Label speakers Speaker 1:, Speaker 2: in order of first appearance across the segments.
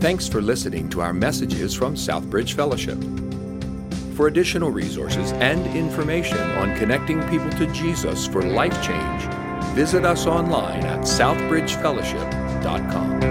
Speaker 1: Thanks for listening to our messages from Southbridge Fellowship. For additional resources and information on connecting people to Jesus for life change, visit us online at southbridgefellowship.com.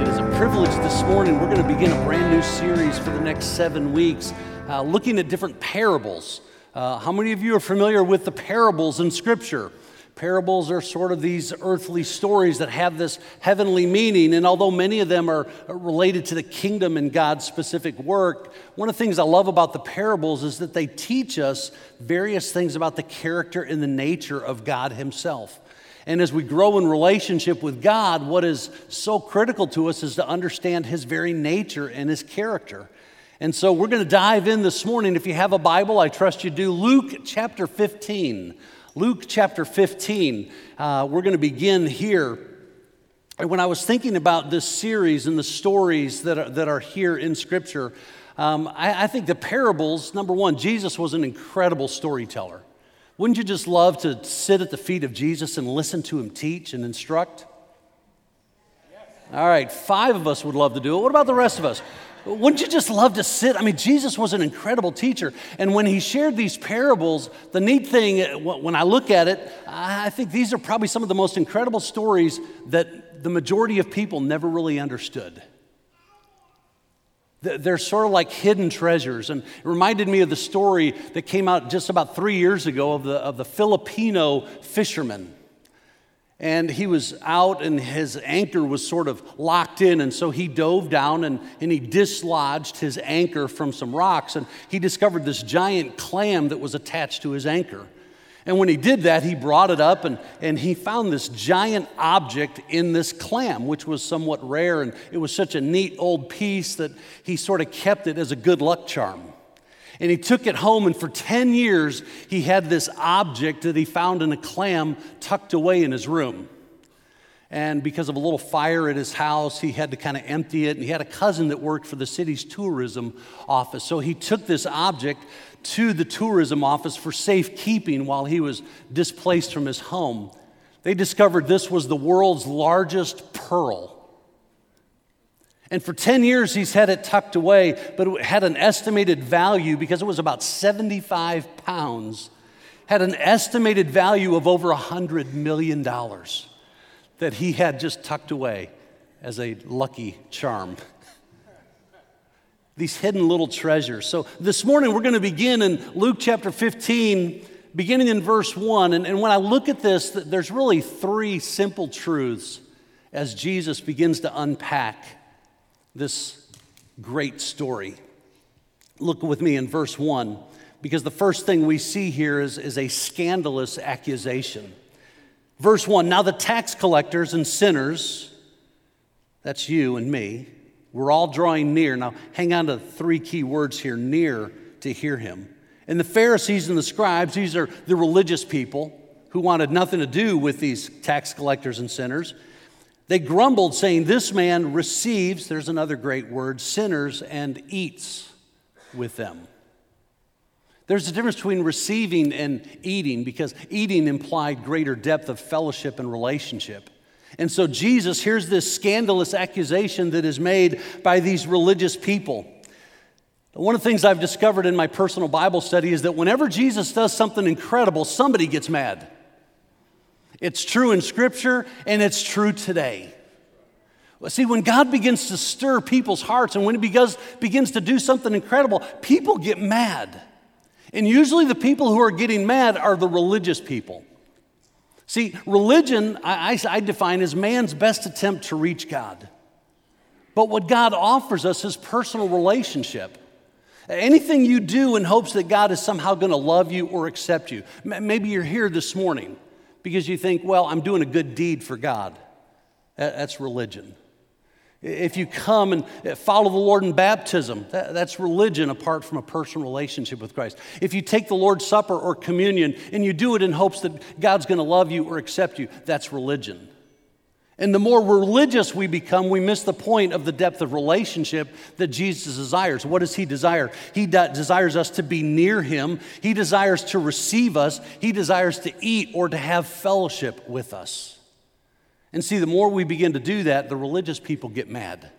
Speaker 2: It is a privilege this morning. We're going to begin a brand new series for the next seven weeks, uh, looking at different parables. Uh, how many of you are familiar with the parables in Scripture? Parables are sort of these earthly stories that have this heavenly meaning. And although many of them are related to the kingdom and God's specific work, one of the things I love about the parables is that they teach us various things about the character and the nature of God Himself. And as we grow in relationship with God, what is so critical to us is to understand His very nature and His character. And so we're going to dive in this morning. If you have a Bible, I trust you do. Luke chapter 15. Luke chapter 15. Uh, we're going to begin here. And when I was thinking about this series and the stories that are, that are here in Scripture, um, I, I think the parables, number one, Jesus was an incredible storyteller. Wouldn't you just love to sit at the feet of Jesus and listen to him teach and instruct? All right, five of us would love to do it. What about the rest of us? Wouldn't you just love to sit? I mean, Jesus was an incredible teacher. And when he shared these parables, the neat thing, uh, when I look at it, I think these are probably some of the most incredible stories that the majority of people never really understood. They're sort of like hidden treasures. And it reminded me of the story that came out just about three years ago of the, of the Filipino fisherman and he was out and his anchor was sort of locked in. And so he dove down and, and he dislodged his anchor from some rocks. And he discovered this giant clam that was attached to his anchor. And when he did that he brought it up and, and he found this giant object in this clam which was somewhat rare. And it was such a neat old piece that he sort of kept it as a good luck charm and he took it home, and for 10 years, he had this object that he found in a clam tucked away in his room. And because of a little fire at his house, he had to kind of empty it. And he had a cousin that worked for the city's tourism office. So he took this object to the tourism office for safekeeping while he was displaced from his home. They discovered this was the world's largest pearl. And for 10 years, he's had it tucked away, but it had an estimated value because it was about 75 pounds, had an estimated value of over $100 million that he had just tucked away as a lucky charm. These hidden little treasures. So this morning, we're going to begin in Luke chapter 15, beginning in verse 1. And, and when I look at this, there's really three simple truths as Jesus begins to unpack this great story. Look with me in verse 1, because the first thing we see here is, is a scandalous accusation. Verse 1 Now the tax collectors and sinners, that's you and me, we're all drawing near. Now hang on to three key words here near to hear him. And the Pharisees and the scribes, these are the religious people who wanted nothing to do with these tax collectors and sinners. They grumbled, saying, This man receives, there's another great word, sinners and eats with them. There's a difference between receiving and eating because eating implied greater depth of fellowship and relationship. And so Jesus hears this scandalous accusation that is made by these religious people. One of the things I've discovered in my personal Bible study is that whenever Jesus does something incredible, somebody gets mad. It's true in Scripture and it's true today. See, when God begins to stir people's hearts and when He begins, begins to do something incredible, people get mad. And usually the people who are getting mad are the religious people. See, religion, I, I, I define as man's best attempt to reach God. But what God offers us is personal relationship. Anything you do in hopes that God is somehow going to love you or accept you. Maybe you're here this morning because you think, well, I'm doing a good deed for God. That's religion. If you come and uh, follow the Lord in baptism, that's religion apart from a personal relationship with Christ. If you take the Lord's Supper or communion and you do it in hopes that God's going to love you or accept you, that's religion. And the more religious we become, we miss the point of the depth of relationship that Jesus desires. What does He desire? He de- desires us to be near Him, He desires to receive us, He desires to eat or to have fellowship with us. And see, the more we begin to do that, the religious people get mad.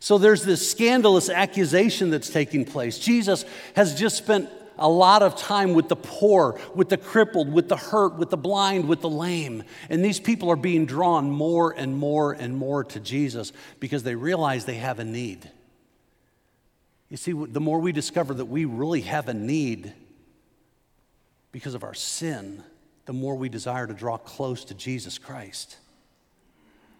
Speaker 2: So there's this scandalous accusation that's taking place. Jesus has just spent a lot of time with the poor, with the crippled, with the hurt, with the blind, with the lame. And these people are being drawn more and more and more to Jesus because they realize they have a need. You see, the more we discover that we really have a need because of our sin, the more we desire to draw close to Jesus Christ.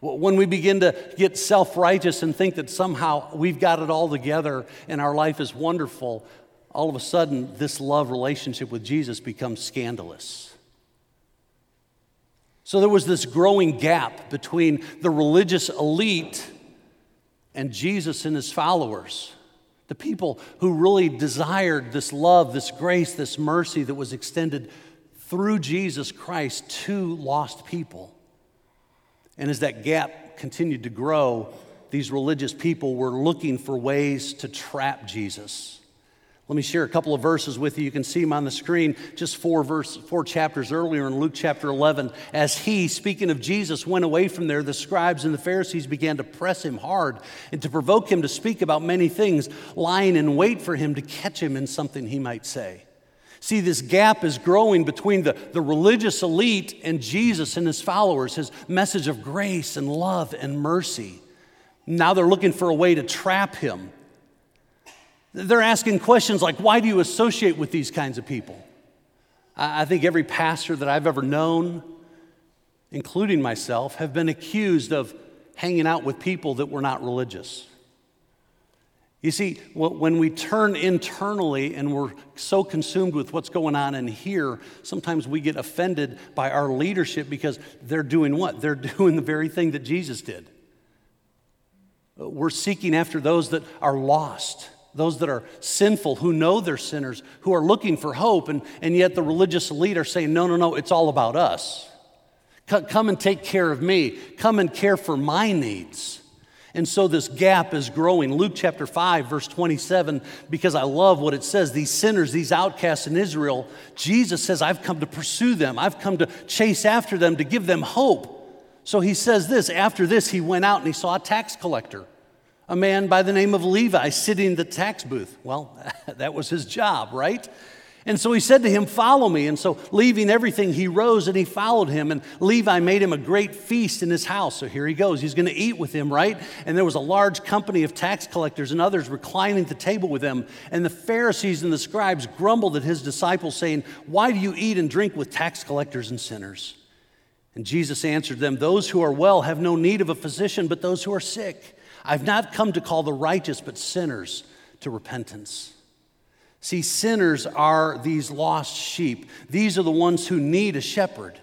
Speaker 2: When we begin to get self righteous and think that somehow we've got it all together and our life is wonderful, all of a sudden this love relationship with Jesus becomes scandalous. So there was this growing gap between the religious elite and Jesus and his followers. The people who really desired this love, this grace, this mercy that was extended through Jesus Christ to lost people. And as that gap continued to grow, these religious people were looking for ways to trap Jesus. Let me share a couple of verses with you. You can see them on the screen, just four verse, four chapters earlier in Luke chapter 11. As he, speaking of Jesus, went away from there, the scribes and the Pharisees began to press him hard and to provoke him to speak about many things, lying in wait for him to catch him in something he might say. See, this gap is growing between the, the religious elite and Jesus and his followers, his message of grace and love and mercy. Now they're looking for a way to trap him they're asking questions like, why do you associate with these kinds of people? I think every pastor that I've ever known, including myself, have been accused of hanging out with people that were not religious. You see, when we turn internally and we're so consumed with what's going on in here, sometimes we get offended by our leadership because they're doing what? They're doing the very thing that Jesus did. We're seeking after those that are lost those that are sinful, who know they're sinners, who are looking for hope, and, and yet the religious elite are saying, no, no, no, it's all about us. Come and take care of me. Come and care for my needs. And so this gap is growing. Luke chapter 5, verse 27, because I love what it says these sinners, these outcasts in Israel, Jesus says, I've come to pursue them. I've come to chase after them, to give them hope. So he says this after this, he went out and he saw a tax collector a man by the name of Levi sitting in the tax booth. Well, that was his job, right? And so he said to him, Follow me. And so, leaving everything, he rose and he followed him. And Levi made him a great feast in his house. So here he goes. He's going to eat with him, right? And there was a large company of tax collectors and others reclining at the table with him. And the Pharisees and the scribes grumbled at his disciples, saying, Why do you eat and drink with tax collectors and sinners? And Jesus answered them, Those who are well have no need of a physician, but those who are sick. I've not come to call the righteous, but sinners to repentance. See, sinners are these lost sheep. These are the ones who need a shepherd.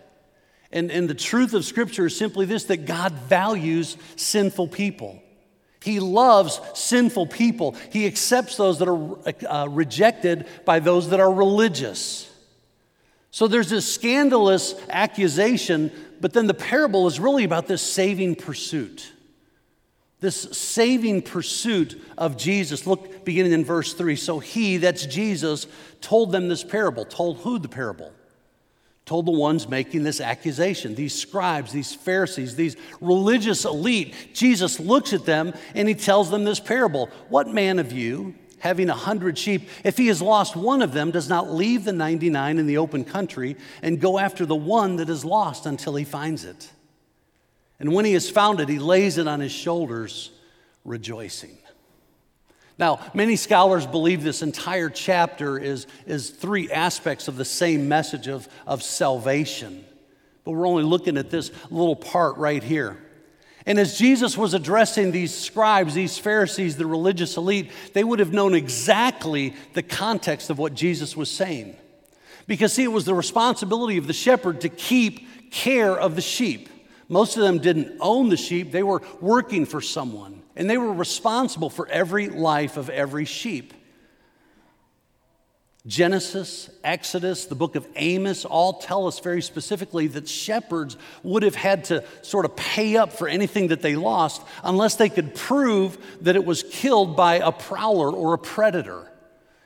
Speaker 2: And, and the truth of Scripture is simply this that God values sinful people. He loves sinful people. He accepts those that are uh, rejected by those that are religious. So there's this scandalous accusation, but then the parable is really about this saving pursuit this saving pursuit of Jesus. Look, beginning in verse 3. So he, that's Jesus, told them this parable. Told who the parable? Told the ones making this accusation, these scribes, these Pharisees, these religious elite. Jesus looks at them and he tells them this parable. What man of you, having a hundred sheep, if he has lost one of them, does not leave the 99 in the open country and go after the one that is lost until he finds it? And when he has found it, he lays it on his shoulders, rejoicing. Now, many scholars believe this entire chapter is, is three aspects of the same message of, of salvation. But we're only looking at this little part right here. And as Jesus was addressing these scribes, these Pharisees, the religious elite, they would have known exactly the context of what Jesus was saying. Because, see, it was the responsibility of the shepherd to keep care of the sheep. Most of them didn't own the sheep, they were working for someone, and they were responsible for every life of every sheep. Genesis, Exodus, the book of Amos all tell us very specifically that shepherds would have had to sort of pay up for anything that they lost unless they could prove that it was killed by a prowler or a predator.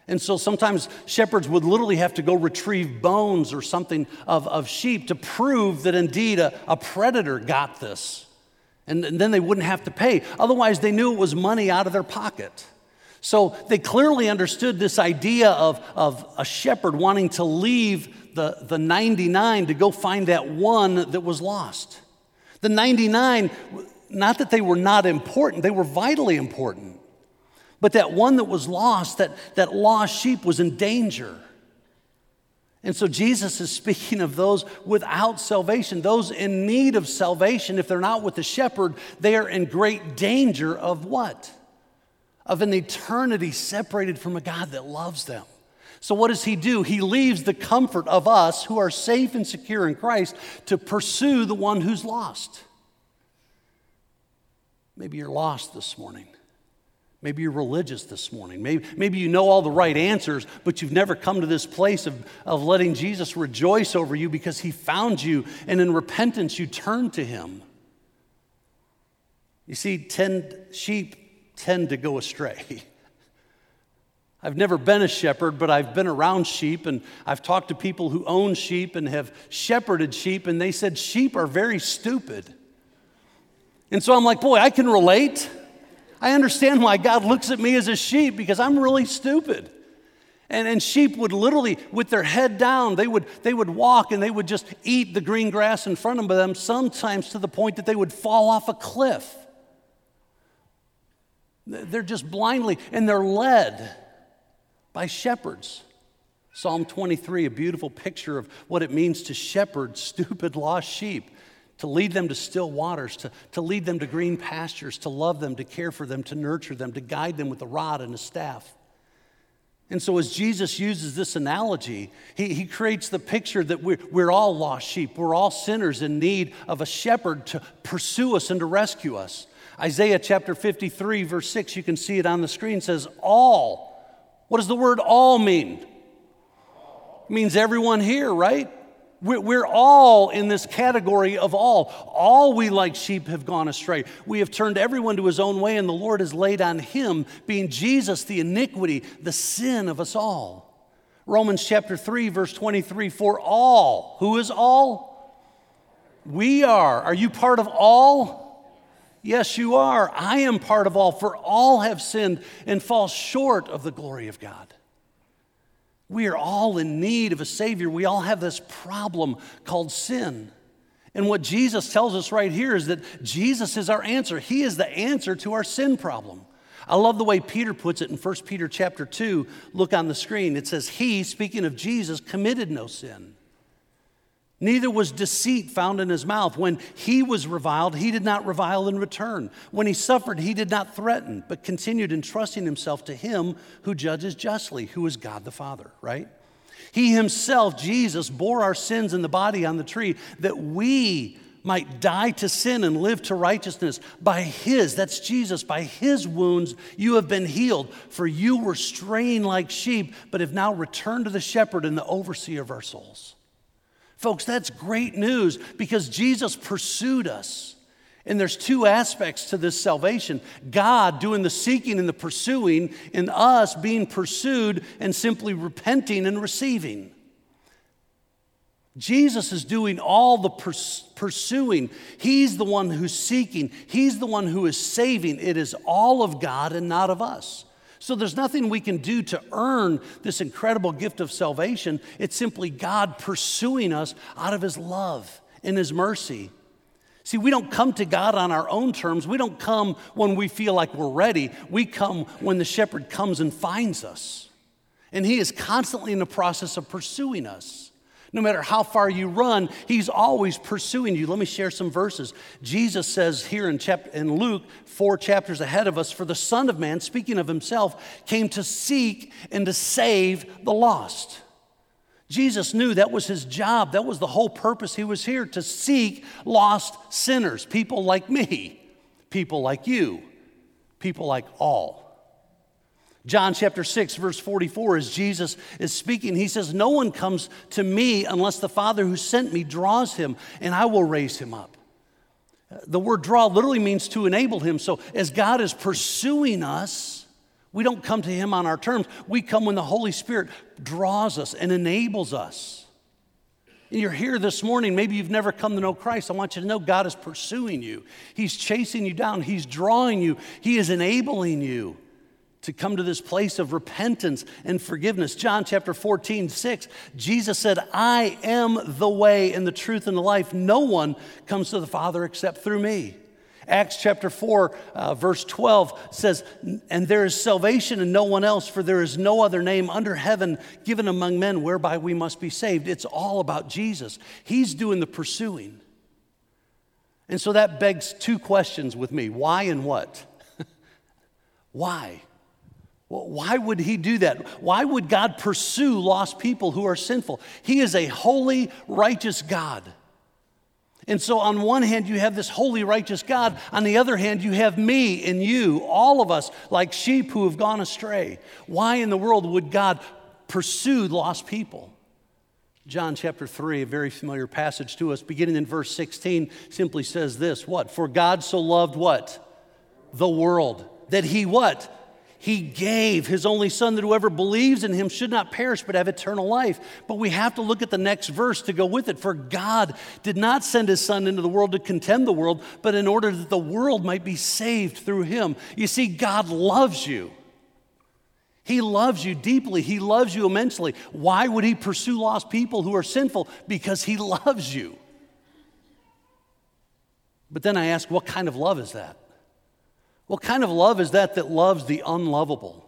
Speaker 2: And so sometimes shepherds would literally have to go retrieve bones or something of, of sheep to prove that indeed a, a predator got this. And, and then they wouldn't have to pay. Otherwise, they knew it was money out of their pocket. So they clearly understood this idea of, of a shepherd wanting to leave the, the 99 to go find that one that was lost. The 99, not that they were not important, they were vitally important. But that one that was lost, that, that lost sheep was in danger. And so Jesus is speaking of those without salvation, those in need of salvation. If they're not with the shepherd, they are in great danger of what? Of an eternity separated from a God that loves them. So, what does he do? He leaves the comfort of us who are safe and secure in Christ to pursue the one who's lost. Maybe you're lost this morning. Maybe you're religious this morning. Maybe, maybe you know all the right answers, but you've never come to this place of, of letting Jesus rejoice over you because he found you, and in repentance, you turn to him. You see, tend, sheep tend to go astray. I've never been a shepherd, but I've been around sheep, and I've talked to people who own sheep and have shepherded sheep, and they said sheep are very stupid. And so I'm like, boy, I can relate. I understand why God looks at me as a sheep because I'm really stupid. And, and sheep would literally, with their head down, they would, they would walk and they would just eat the green grass in front of them, sometimes to the point that they would fall off a cliff. They're just blindly, and they're led by shepherds. Psalm 23, a beautiful picture of what it means to shepherd stupid lost sheep to lead them to still waters, to, to lead them to green pastures, to love them, to care for them, to nurture them, to guide them with a rod and a staff. And so, as Jesus uses this analogy, he, he creates the picture that we're, we're all lost sheep. We're all sinners in need of a shepherd to pursue us and to rescue us. Isaiah chapter 53, verse 6, you can see it on the screen, says, All. What does the word all mean? It means everyone here, right? We're all in this category of all. All we like sheep have gone astray. We have turned everyone to his own way, and the Lord has laid on him, being Jesus, the iniquity, the sin of us all. Romans chapter 3, verse 23 For all, who is all? We are. Are you part of all? Yes, you are. I am part of all, for all have sinned and fall short of the glory of God. We are all in need of a Savior. We all have this problem called sin. And what Jesus tells us right here is that Jesus is our answer. He is the answer to our sin problem. I love the way Peter puts it in 1 Peter chapter 2. Look on the screen. It says, He, speaking of Jesus, committed no sin. Neither was deceit found in his mouth. When he was reviled, he did not revile in return. When he suffered, he did not threaten, but continued entrusting himself to him who judges justly, who is God the Father, right? He himself, Jesus, bore our sins in the body on the tree that we might die to sin and live to righteousness. By his, that's Jesus, by his wounds you have been healed. For you were straying like sheep, but have now returned to the shepherd and the overseer of our souls. Folks, that's great news because Jesus pursued us. And there's two aspects to this salvation God doing the seeking and the pursuing, and us being pursued and simply repenting and receiving. Jesus is doing all the pursuing. He's the one who's seeking, He's the one who is saving. It is all of God and not of us. So there's nothing we can do to earn this incredible gift of salvation. It's simply God pursuing us out of His love and His mercy. See, we don't come to God on our own terms. We don't come when we feel like we're ready. We come when the shepherd comes and finds us. And He is constantly in the process of pursuing us. No matter how far you run, he's always pursuing you. Let me share some verses. Jesus says here in, chapter, in Luke, four chapters ahead of us, for the Son of Man, speaking of himself, came to seek and to save the lost. Jesus knew that was his job. That was the whole purpose he was here to seek lost sinners, people like me, people like you, people like all. John chapter 6, verse 44, as Jesus is speaking, he says, No one comes to me unless the Father who sent me draws him, and I will raise him up. The word draw literally means to enable him. So as God is pursuing us, We don't come to Him on our terms. We come when the Holy Spirit draws us and enables us. And you're here this morning, maybe you've never come to know Christ. I want you to know God is pursuing you. He's chasing you down, He's drawing you, He is enabling you to come to this place of repentance and forgiveness. John chapter 14, 6, Jesus said, I am the way and the truth and the life. No one comes to the Father except through me. Acts chapter 4, uh, verse 12 says, And there is salvation in no one else, for there is no other name under heaven given among men whereby we must be saved. It's all about Jesus. He's doing the pursuing. And so that begs two questions with me why and what? why? Why would he do that? Why would God pursue lost people who are sinful? He is a holy, righteous God. And so, on one hand, you have this holy, righteous God. On the other hand, you have me and you, all of us, like sheep who have gone astray. Why in the world would God pursue lost people? John chapter 3, a very familiar passage to us, beginning in verse 16, simply says this What? For God so loved what? The world. That he what? He gave his only son that whoever believes in him should not perish but have eternal life. But we have to look at the next verse to go with it. For God did not send his son into the world to condemn the world, but in order that the world might be saved through him. You see, God loves you. He loves you deeply. He loves you immensely. Why would he pursue lost people who are sinful? Because he loves you. But then I ask, what kind of love is that? What kind of love is that that loves the unlovable?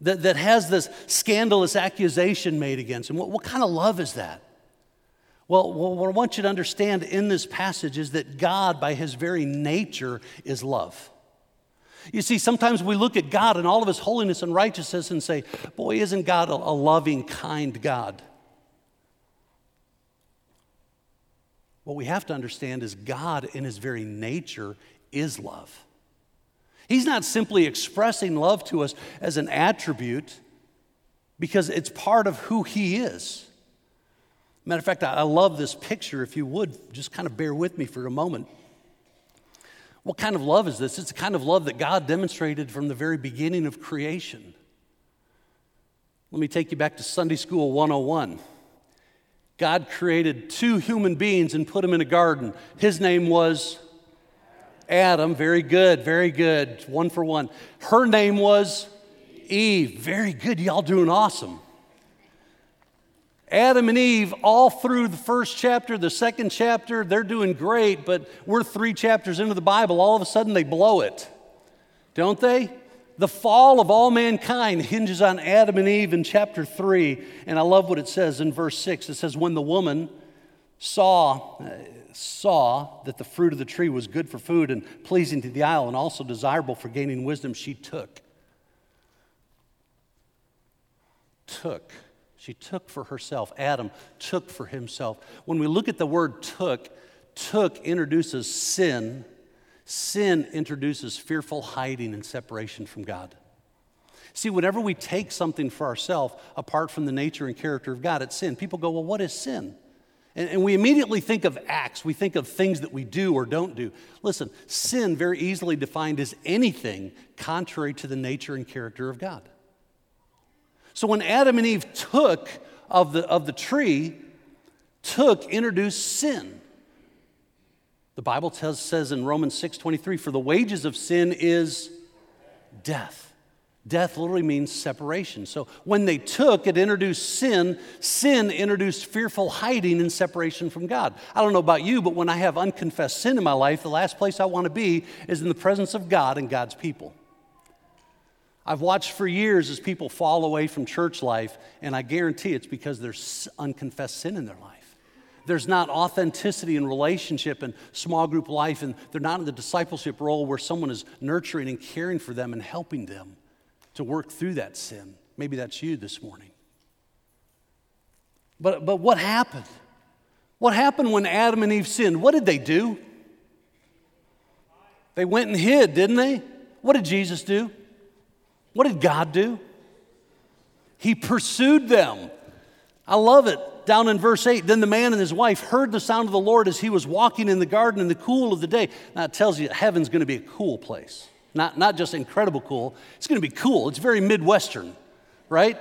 Speaker 2: That, that has this scandalous accusation made against him? What, what kind of love is that? Well, what I want you to understand in this passage is that God, by his very nature, is love. You see, sometimes we look at God and all of his holiness and righteousness and say, Boy, isn't God a, a loving, kind God? What we have to understand is God, in his very nature, is love. He's not simply expressing love to us as an attribute because it's part of who He is. Matter of fact, I love this picture. If you would, just kind of bear with me for a moment. What kind of love is this? It's the kind of love that God demonstrated from the very beginning of creation. Let me take you back to Sunday School 101. God created two human beings and put them in a garden. His name was Adam, very good, very good. One for one. Her name was Eve. Very good. Y'all doing awesome. Adam and Eve, all through the first chapter, the second chapter, they're doing great, but we're three chapters into the Bible. All of a sudden, they blow it. Don't they? The fall of all mankind hinges on Adam and Eve in chapter 3. And I love what it says in verse 6. It says, When the woman saw, saw that the fruit of the tree was good for food and pleasing to the eye and also desirable for gaining wisdom, she took. Took. She took for herself. Adam took for himself. When we look at the word took, took introduces sin. Sin introduces fearful hiding and separation from God. See, whenever we take something for ourselves apart from the nature and character of God, it's sin. People go, well, what is sin? And, and we immediately think of acts, we think of things that we do or don't do. Listen, sin, very easily defined, is anything contrary to the nature and character of God. So when Adam and Eve took of the, of the tree, took, introduced sin. The Bible tells, says in Romans 6 23, for the wages of sin is death. Death literally means separation. So when they took, it introduced sin. Sin introduced fearful hiding and separation from God. I don't know about you, but when I have unconfessed sin in my life, the last place I want to be is in the presence of God and God's people. I've watched for years as people fall away from church life, and I guarantee it's because there's unconfessed sin in their life there's not authenticity in relationship and small group life, and they're not in the discipleship role where someone is nurturing and caring for them and helping them to work through that sin. Maybe that's you this morning. But, but what happened? What happened when Adam and Eve sinned? What did they do? They went and hid, didn't they? What did Jesus do? What did God do? He pursued them. I love it. Down in verse 8, then the man and his wife heard the sound of the Lord as he was walking in the garden in the cool of the day. Now it tells you heaven's going to be a cool place. Not, not just incredible cool, it's going to be cool. It's very Midwestern, right?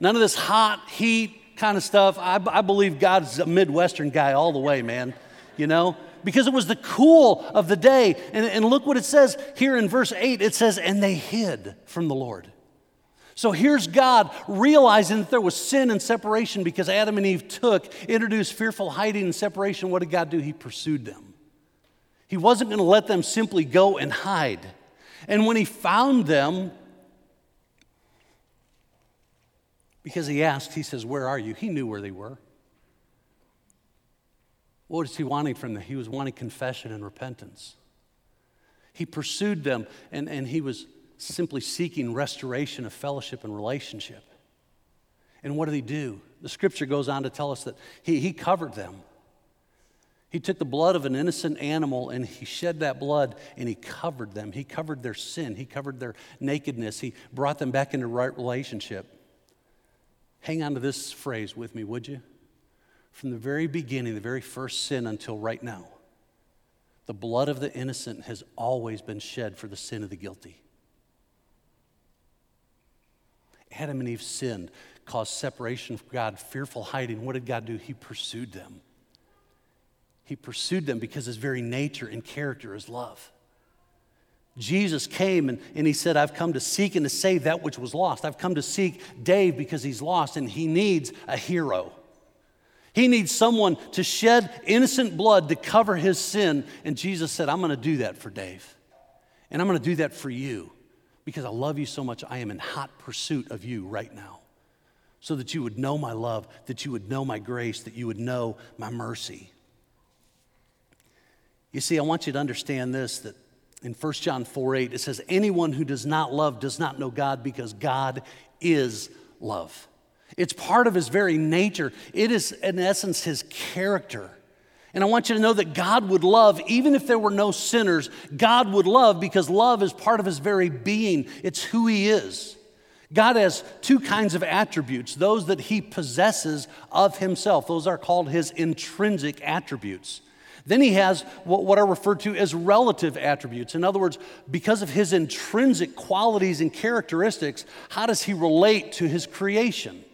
Speaker 2: None of this hot, heat kind of stuff. I, I believe God's a Midwestern guy all the way, man. You know? Because it was the cool of the day. And, and look what it says here in verse 8 it says, And they hid from the Lord. So here's God realizing that there was sin and separation because Adam and Eve took, introduced fearful hiding and separation. What did God do? He pursued them. He wasn't going to let them simply go and hide. And when he found them, because he asked, he says, Where are you? He knew where they were. What was he wanting from them? He was wanting confession and repentance. He pursued them and, and he was simply seeking restoration of fellowship and relationship. And what did he do? The scripture goes on to tell us that he, he covered them. He took the blood of an innocent animal and he shed that blood and he covered them. He covered their sin. He covered their nakedness. He brought them back into right relationship. Hang on to this phrase with me, would you? From the very beginning, the very first sin until right now, the blood of the innocent has always been shed for the sin of the guilty. Adam and Eve sinned, caused separation from God, fearful hiding. What did God do? He pursued them. He pursued them because his very nature and character is love. Jesus came and, and he said, I've come to seek and to save that which was lost. I've come to seek Dave because he's lost and he needs a hero. He needs someone to shed innocent blood to cover his sin. And Jesus said, I'm going to do that for Dave. And I'm going to do that for you because I love you so much, I am in hot pursuit of you right now. So that you would know my love, that you would know my grace, that you would know my mercy. You see, I want you to understand this that in 1 John 4 8, it says, Anyone who does not love does not know God because God is love. It's part of his very nature, it is, in essence, his character. And I want you to know that God would love, even if there were no sinners, God would love because love is part of his very being. It's who he is. God has two kinds of attributes those that he possesses of himself, those are called his intrinsic attributes. Then he has what, are referred to as relative attributes. In other words, because of his intrinsic qualities and characteristics, how does he relate to his creation?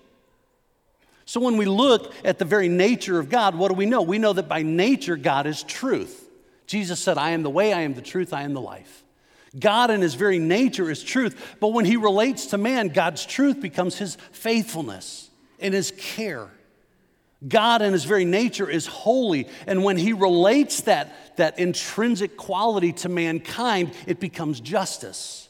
Speaker 2: So when we look at the very nature of God, what do we know? We know that by nature, God is truth. Jesus said, I am the way, I am the truth, I am the life. God in his very nature is truth, but when he relates to man, God's truth becomes his faithfulness and his care. God in his very nature is holy, and when he relates that, that intrinsic quality to mankind, it becomes justice.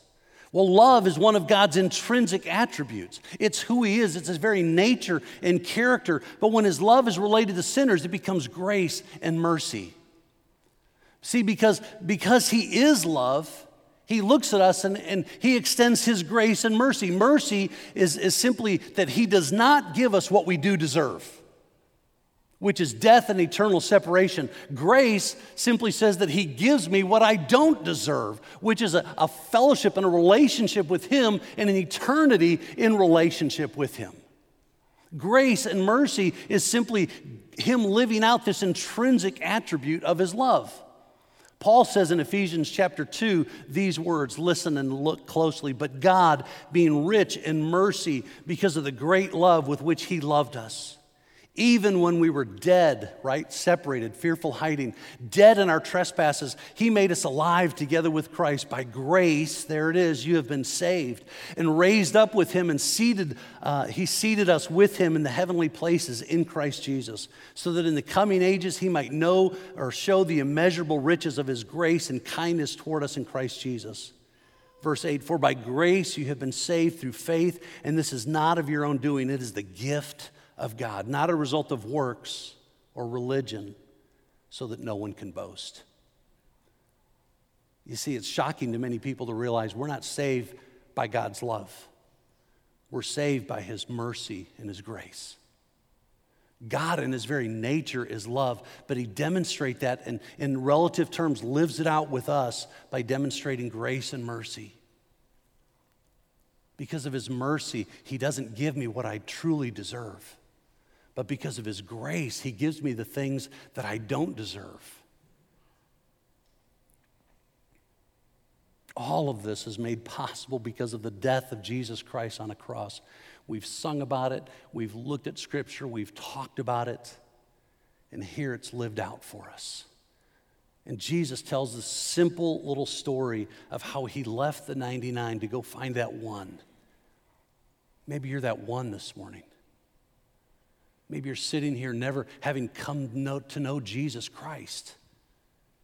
Speaker 2: Well, love is one of God's intrinsic attributes. It's who He is, it's His very nature and character. But when His love is related to sinners, it becomes grace and mercy. See, because, because He is love, He looks at us and, and He extends His grace and mercy. Mercy is, is simply that He does not give us what we do deserve which is death and eternal separation. Grace simply says that He gives me what I don't deserve, which is a, a, fellowship and a relationship with Him and an eternity in relationship with Him. Grace and mercy is simply Him living out this intrinsic attribute of His love. Paul says in Ephesians chapter 2 these words listen and look closely. But God, being rich in mercy because of the great love with which He loved us even when we were dead, right? Separated, fearful hiding, dead in our trespasses, He made us alive together with Christ. By grace, there it is, you have been saved and raised up with Him and seated, uh, He seated us with Him in the heavenly places in Christ Jesus, so that in the coming ages He might know or show the immeasurable riches of His grace and kindness toward us in Christ Jesus. Verse 8 For by grace you have been saved through faith, and this is not of your own doing, it is the gift of God, not a result of works or religion, so that no one can boast. You see, it's shocking to many people to realize we're not saved by God's love. We're saved by His mercy and His grace. God, in His very nature, is love, but He demonstrates that and, in relative terms, lives it out with us by demonstrating grace and mercy. Because of His mercy, He doesn't give me what I truly deserve but because of His grace, He gives me the things that I don't deserve. All of this is made possible because of the death of Jesus Christ on a cross. We've sung about it, we've looked at Scripture, we've talked about it, and here it's lived out for us. And Jesus tells this simple little story of how he left the 99 to go find that one. Maybe you're that one this morning. Maybe you're sitting here never having come to know Jesus Christ.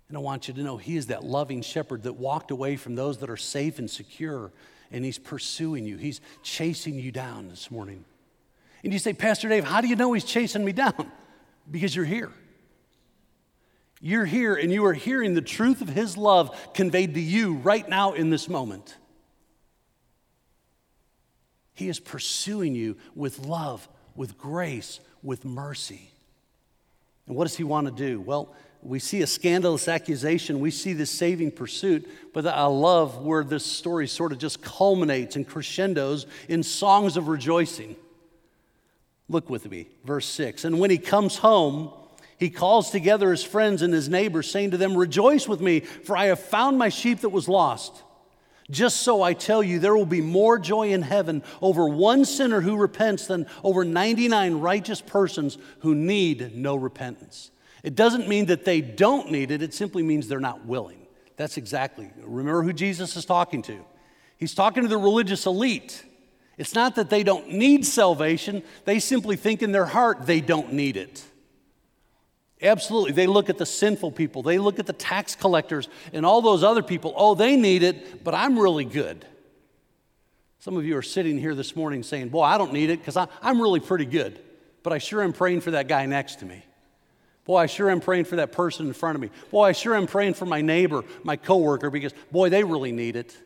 Speaker 2: And I want you to know He is that loving shepherd that walked away from those that are safe and secure, and He's pursuing you. He's chasing you down this morning. And you say, Pastor Dave, how do you know He's chasing me down? Because you're here. You're here and you are hearing the truth of His love conveyed to you right now in this moment. He is pursuing you with love, with grace, with mercy. And what does He want to do? Well, we see a scandalous accusation, we see this saving pursuit, but I love where this story sort of just culminates and crescendos in songs of rejoicing. Look with me, verse 6. And when he comes home, he calls together his friends and his neighbors, saying to them, Rejoice with me, for I have found my sheep that was lost. Just so I tell you, there will be more joy in heaven over one sinner who repents than over 99 righteous persons who need no repentance. It doesn't mean that they don't need it, it simply means they're not willing. That's exactly. Remember who Jesus is talking to. He's talking to the religious elite. It's not that they don't need salvation, they simply think in their heart they don't need it. Absolutely. They look at the sinful people, they look at the tax collectors and all those other people. Oh, they need it, but I'm really good. Some of you are sitting here this morning saying, Boy, I don't need it because I'm really pretty good, but I sure am praying for that guy next to me. Boy, I sure am praying for that person in front of me. Boy, I sure am praying for my neighbor, my coworker, because boy, they really need it.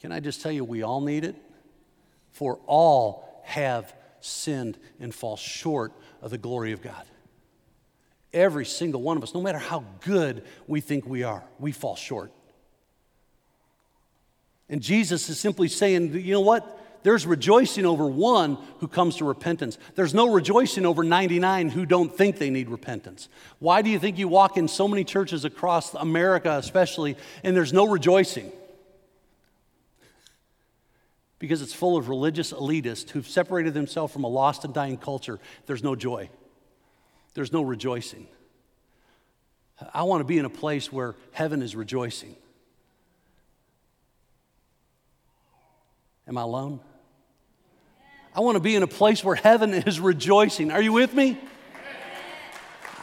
Speaker 2: Can I just tell you, we all need it? For all have sinned and fall short of the glory of God. Every single one of us, no matter how good we think we are, we fall short. And Jesus is simply saying, you know what? There's rejoicing over one who comes to repentance. There's no rejoicing over 99 who don't think they need repentance. Why do you think you walk in so many churches across America, especially, and there's no rejoicing? Because it's full of religious elitists who've separated themselves from a lost and dying culture. There's no joy there's no rejoicing. I want to be in a place where heaven is rejoicing. Am I alone? I want to be in a place where heaven is rejoicing. Are you with me?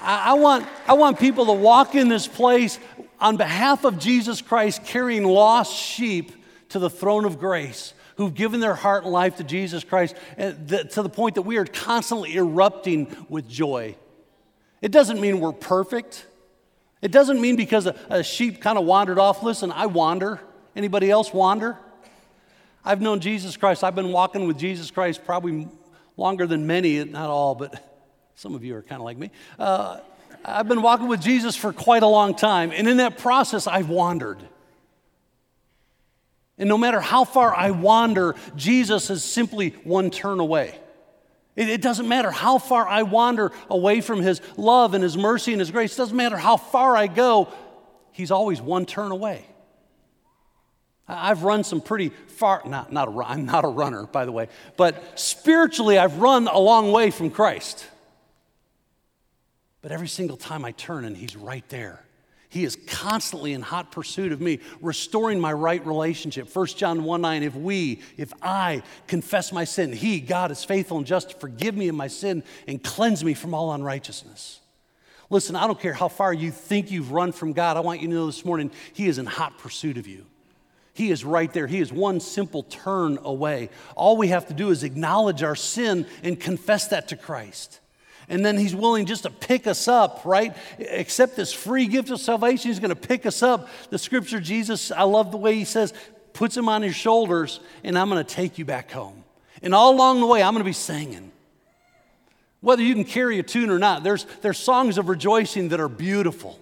Speaker 2: I, want, I want people to walk in this place on behalf of Jesus Christ, carrying lost sheep to the throne of grace, who've given their heart and life to Jesus Christ to the point that we are constantly erupting with joy. It doesn't mean we're perfect. It doesn't mean because a, a sheep kind of wandered off. Listen, I wander. Anybody else wander? I've known Jesus Christ. I've been walking with Jesus Christ probably longer than many, not all, but some of you are kind of like me. Uh, I've been walking with Jesus for quite a long time. And in that process, I've wandered. And no matter how far I wander, Jesus is simply one turn away. It, it, doesn't matter how far I wander away from His love and His mercy and His grace. It doesn't matter how far I go, He's always one turn away. I've run some pretty far, not, not a, I'm not a runner, by the way, but spiritually, I've run a long way from Christ. But every single time I turn and He's right there. He is constantly in hot pursuit of me, restoring my right relationship. 1 John 1 9, if we, if I confess my sin, He, God, is faithful and just to forgive me of my sin and cleanse me from all unrighteousness. Listen, I don't care how far you think you've run from God, I want you to know this morning, He is in hot pursuit of you. He is right there. He is one simple turn away. All we have to do is acknowledge our sin and confess that to Christ. And then he's willing just to pick us up, right? Accept this free gift of salvation. He's going to pick us up. The scripture, Jesus, I love the way he says, puts him on his shoulders, and I'm going to take you back home. And all along the way, I'm going to be singing. Whether you can carry a tune or not, there's, there's songs of rejoicing that are beautiful.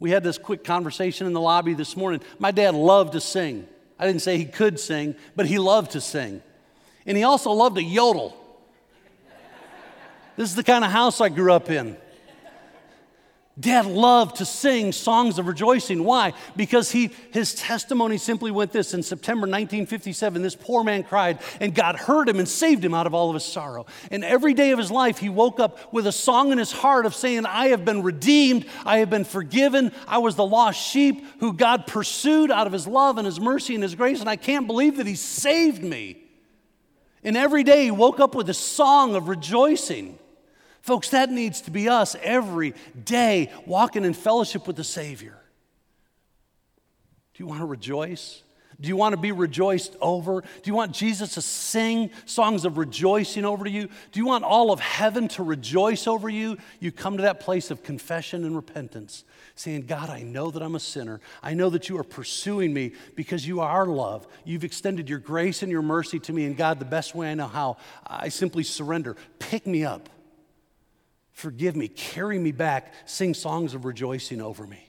Speaker 2: We had this quick conversation in the lobby this morning. My dad loved to sing. I didn't say he could sing, but he loved to sing. And he also loved to yodel. This is the kind of house I grew up in. Dad loved to sing songs of rejoicing. Why? Because he, his testimony simply went this. In September 1957, this poor man cried, and God heard him and saved him out of all of his sorrow. And every day of his life, he woke up with a song in his heart of saying, I have been redeemed, I have been forgiven, I was the lost sheep who God pursued out of his love and his mercy and his grace, and I can't believe that he saved me. And every day, he woke up with a song of rejoicing. Folks, that needs to be us every day walking in fellowship with the Savior. Do you want to rejoice? Do you want to be rejoiced over? Do you want Jesus to sing songs of rejoicing over you? Do you want all of heaven to rejoice over you? You come to that place of confession and repentance, saying, God, I know that I'm a sinner. I know that you are pursuing me because you are love. You've extended your grace and your mercy to me. And God, the best way I know how, I simply surrender. Pick me up. Forgive me, carry me back, sing songs of rejoicing over me.